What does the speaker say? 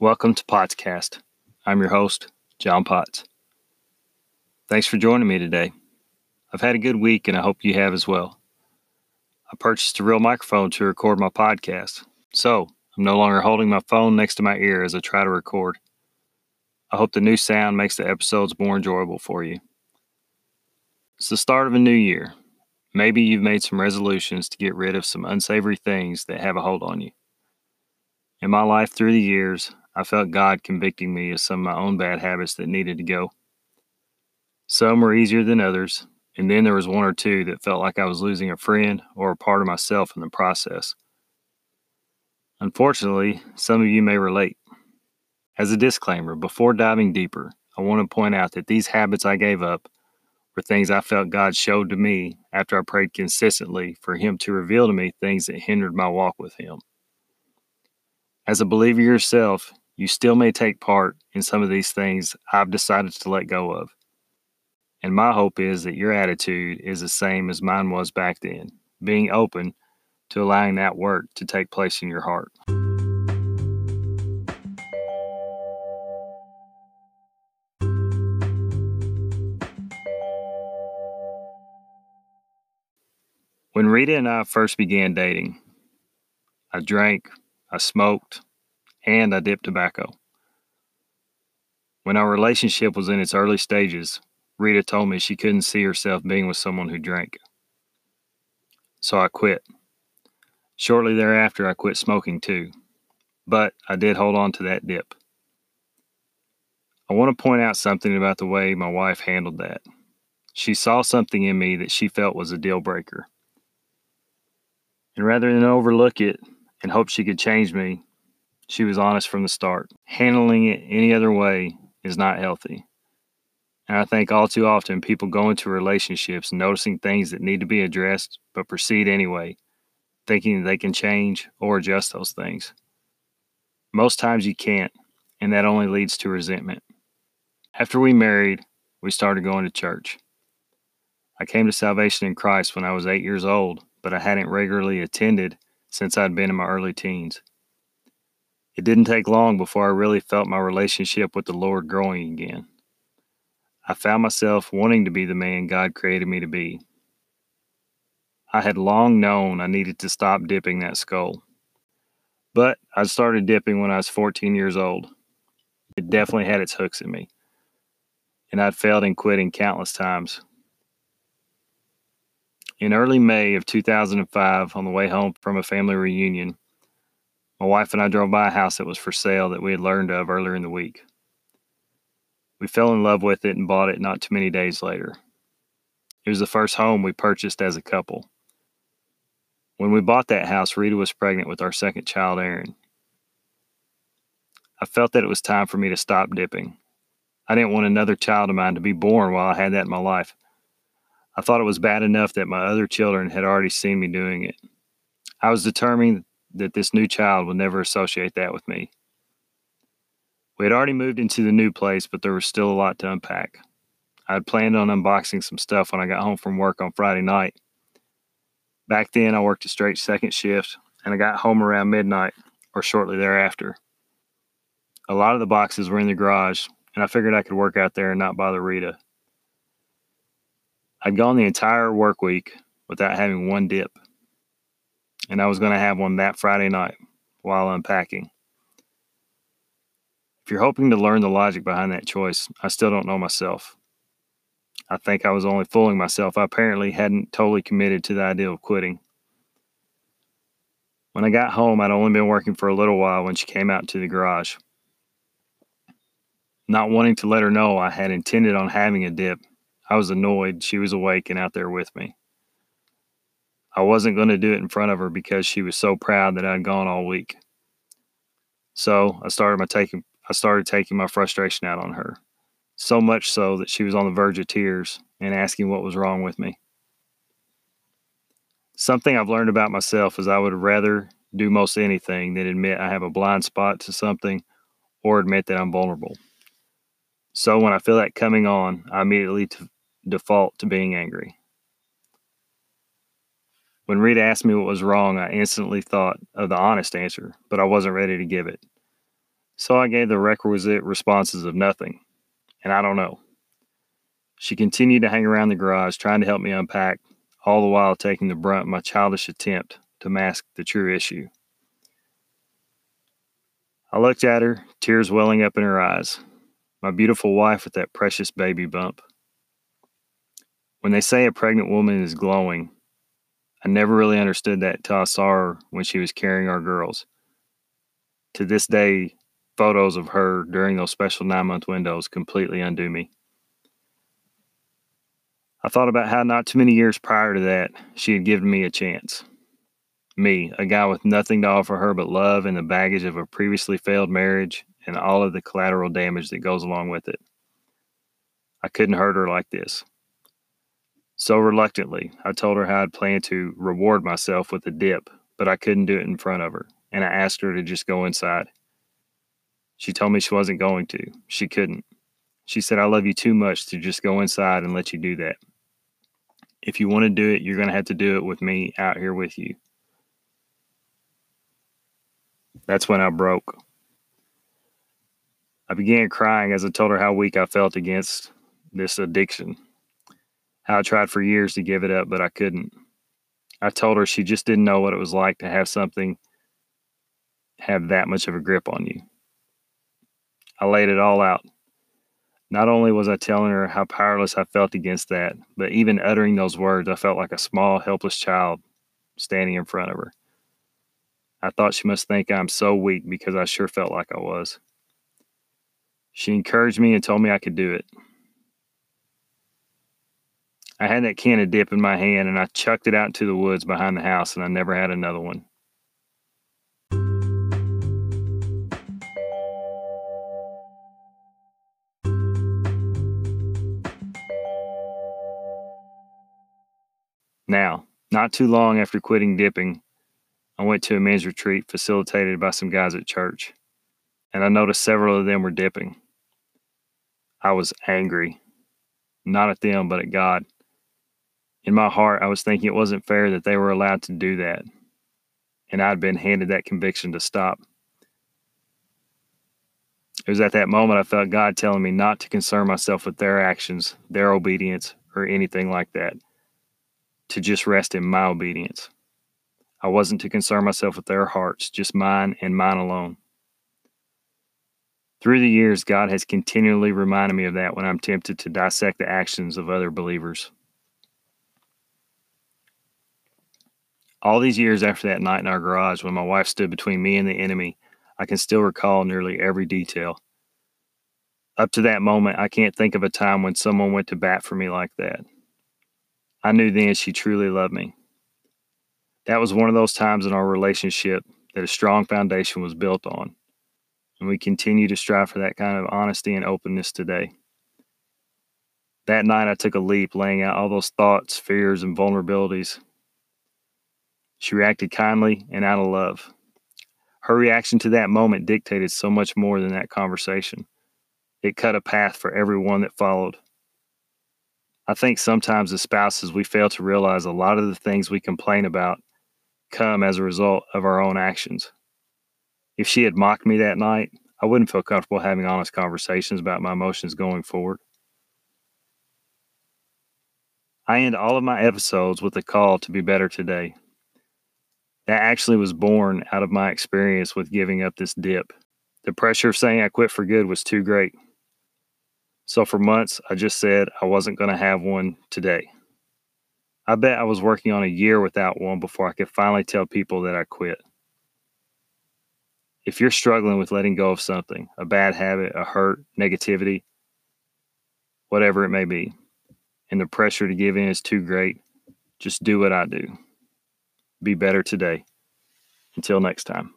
Welcome to Pottscast. I'm your host, John Potts. Thanks for joining me today. I've had a good week and I hope you have as well. I purchased a real microphone to record my podcast, so I'm no longer holding my phone next to my ear as I try to record. I hope the new sound makes the episodes more enjoyable for you. It's the start of a new year. Maybe you've made some resolutions to get rid of some unsavory things that have a hold on you. In my life through the years, I felt God convicting me of some of my own bad habits that needed to go. Some were easier than others, and then there was one or two that felt like I was losing a friend or a part of myself in the process. Unfortunately, some of you may relate. As a disclaimer, before diving deeper, I want to point out that these habits I gave up were things I felt God showed to me after I prayed consistently for Him to reveal to me things that hindered my walk with Him. As a believer yourself, you still may take part in some of these things I've decided to let go of. And my hope is that your attitude is the same as mine was back then, being open to allowing that work to take place in your heart. When Rita and I first began dating, I drank, I smoked, and I dipped tobacco. When our relationship was in its early stages, Rita told me she couldn't see herself being with someone who drank. So I quit. Shortly thereafter, I quit smoking too, but I did hold on to that dip. I want to point out something about the way my wife handled that. She saw something in me that she felt was a deal breaker. And rather than overlook it and hope she could change me, she was honest from the start. Handling it any other way is not healthy. And I think all too often people go into relationships noticing things that need to be addressed, but proceed anyway, thinking they can change or adjust those things. Most times you can't, and that only leads to resentment. After we married, we started going to church. I came to salvation in Christ when I was eight years old, but I hadn't regularly attended since I'd been in my early teens. It didn't take long before I really felt my relationship with the Lord growing again. I found myself wanting to be the man God created me to be. I had long known I needed to stop dipping that Skoal. But I started dipping when I was 14 years old. It definitely had its hooks in me. And I'd failed in quitting countless times. In early May of 2005, on the way home from a family reunion, my wife and I drove by a house that was for sale that we had learned of earlier in the week. We fell in love with it and bought it not too many days later. It was the first home we purchased as a couple. When we bought that house, Rita was pregnant with our second child, Aaron. I felt that it was time for me to stop dipping. I didn't want another child of mine to be born while I had that in my life. I thought it was bad enough that my other children had already seen me doing it. I was determined that this new child would never associate that with me. We had already moved into the new place, but there was still a lot to unpack. I had planned on unboxing some stuff when I got home from work on Friday night. Back then, I worked a straight second shift, and I got home around midnight or shortly thereafter. A lot of the boxes were in the garage, and I figured I could work out there and not bother Rita. I'd gone the entire work week without having one dip and I was going to have one that Friday night while unpacking. If you're hoping to learn the logic behind that choice, I still don't know myself. I think I was only fooling myself. I apparently hadn't totally committed to the idea of quitting. When I got home, I'd only been working for a little while when she came out to the garage. Not wanting to let her know I had intended on having a dip, I was annoyed she was awake and out there with me. I wasn't going to do it in front of her because she was so proud that I'd gone all week. So I started my taking I started taking my frustration out on her. So much so that she was on the verge of tears and asking what was wrong with me. Something I've learned about myself is I would rather do most anything than admit I have a blind spot to something or admit that I'm vulnerable. So when I feel that coming on, I immediately t- default to being angry. When Rita asked me what was wrong, I instantly thought of the honest answer, but I wasn't ready to give it. So I gave the requisite responses of nothing, and I don't know. She continued to hang around the garage, trying to help me unpack, all the while taking the brunt of my childish attempt to mask the true issue. I looked at her, tears welling up in her eyes. My beautiful wife with that precious baby bump. When they say a pregnant woman is glowing, I never really understood that till I saw her when she was carrying our girls. To this day, photos of her during those special nine month windows completely undo me. I thought about how not too many years prior to that, she had given me a chance. Me, a guy with nothing to offer her but love and the baggage of a previously failed marriage and all of the collateral damage that goes along with it. I couldn't hurt her like this. So reluctantly, I told her how I'd planned to reward myself with a dip, but I couldn't do it in front of her, and I asked her to just go inside. She told me she wasn't going to. She couldn't. She said, I love you too much to just go inside and let you do that. If you want to do it, you're going to have to do it with me out here with you. That's when I broke. I began crying as I told her how weak I felt against this addiction I tried for years to give it up, but I couldn't. I told her she just didn't know what it was like to have something have that much of a grip on you. I laid it all out. Not only was I telling her how powerless I felt against that, but even uttering those words, I felt like a small, helpless child standing in front of her. I thought she must think I'm so weak because I sure felt like I was. She encouraged me and told me I could do it. I had that can of dip in my hand and I chucked it out into the woods behind the house and I never had another one. Now, not too long after quitting dipping, I went to a men's retreat facilitated by some guys at church, and I noticed several of them were dipping. I was angry, not at them, but at God in my heart, I was thinking it wasn't fair that they were allowed to do that. And I'd been handed that conviction to stop. It was at that moment I felt God telling me not to concern myself with their actions, their obedience, or anything like that, to just rest in my obedience. I wasn't to concern myself with their hearts, just mine and mine alone. Through the years, God has continually reminded me of that when I'm tempted to dissect the actions of other believers. All these years after that night in our garage when my wife stood between me and the enemy, I can still recall nearly every detail. Up to that moment, I can't think of a time when someone went to bat for me like that. I knew then she truly loved me. That was one of those times in our relationship that a strong foundation was built on, and we continue to strive for that kind of honesty and openness today. That night, I took a leap, laying out all those thoughts, fears, and vulnerabilities she reacted kindly and out of love. Her reaction to that moment dictated so much more than that conversation. It cut a path for everyone that followed. I think sometimes as spouses, we fail to realize a lot of the things we complain about come as a result of our own actions. If she had mocked me that night, I wouldn't feel comfortable having honest conversations about my emotions going forward. I end all of my episodes with a call to be better today that actually was born out of my experience with giving up this dip. The pressure of saying I quit for good was too great. So for months, I just said I wasn't going to have one today. I bet I was working on a year without one before I could finally tell people that I quit. If you're struggling with letting go of something, a bad habit, a hurt, negativity, whatever it may be, and the pressure to give in is too great, just do what I do. Be better today. Until next time.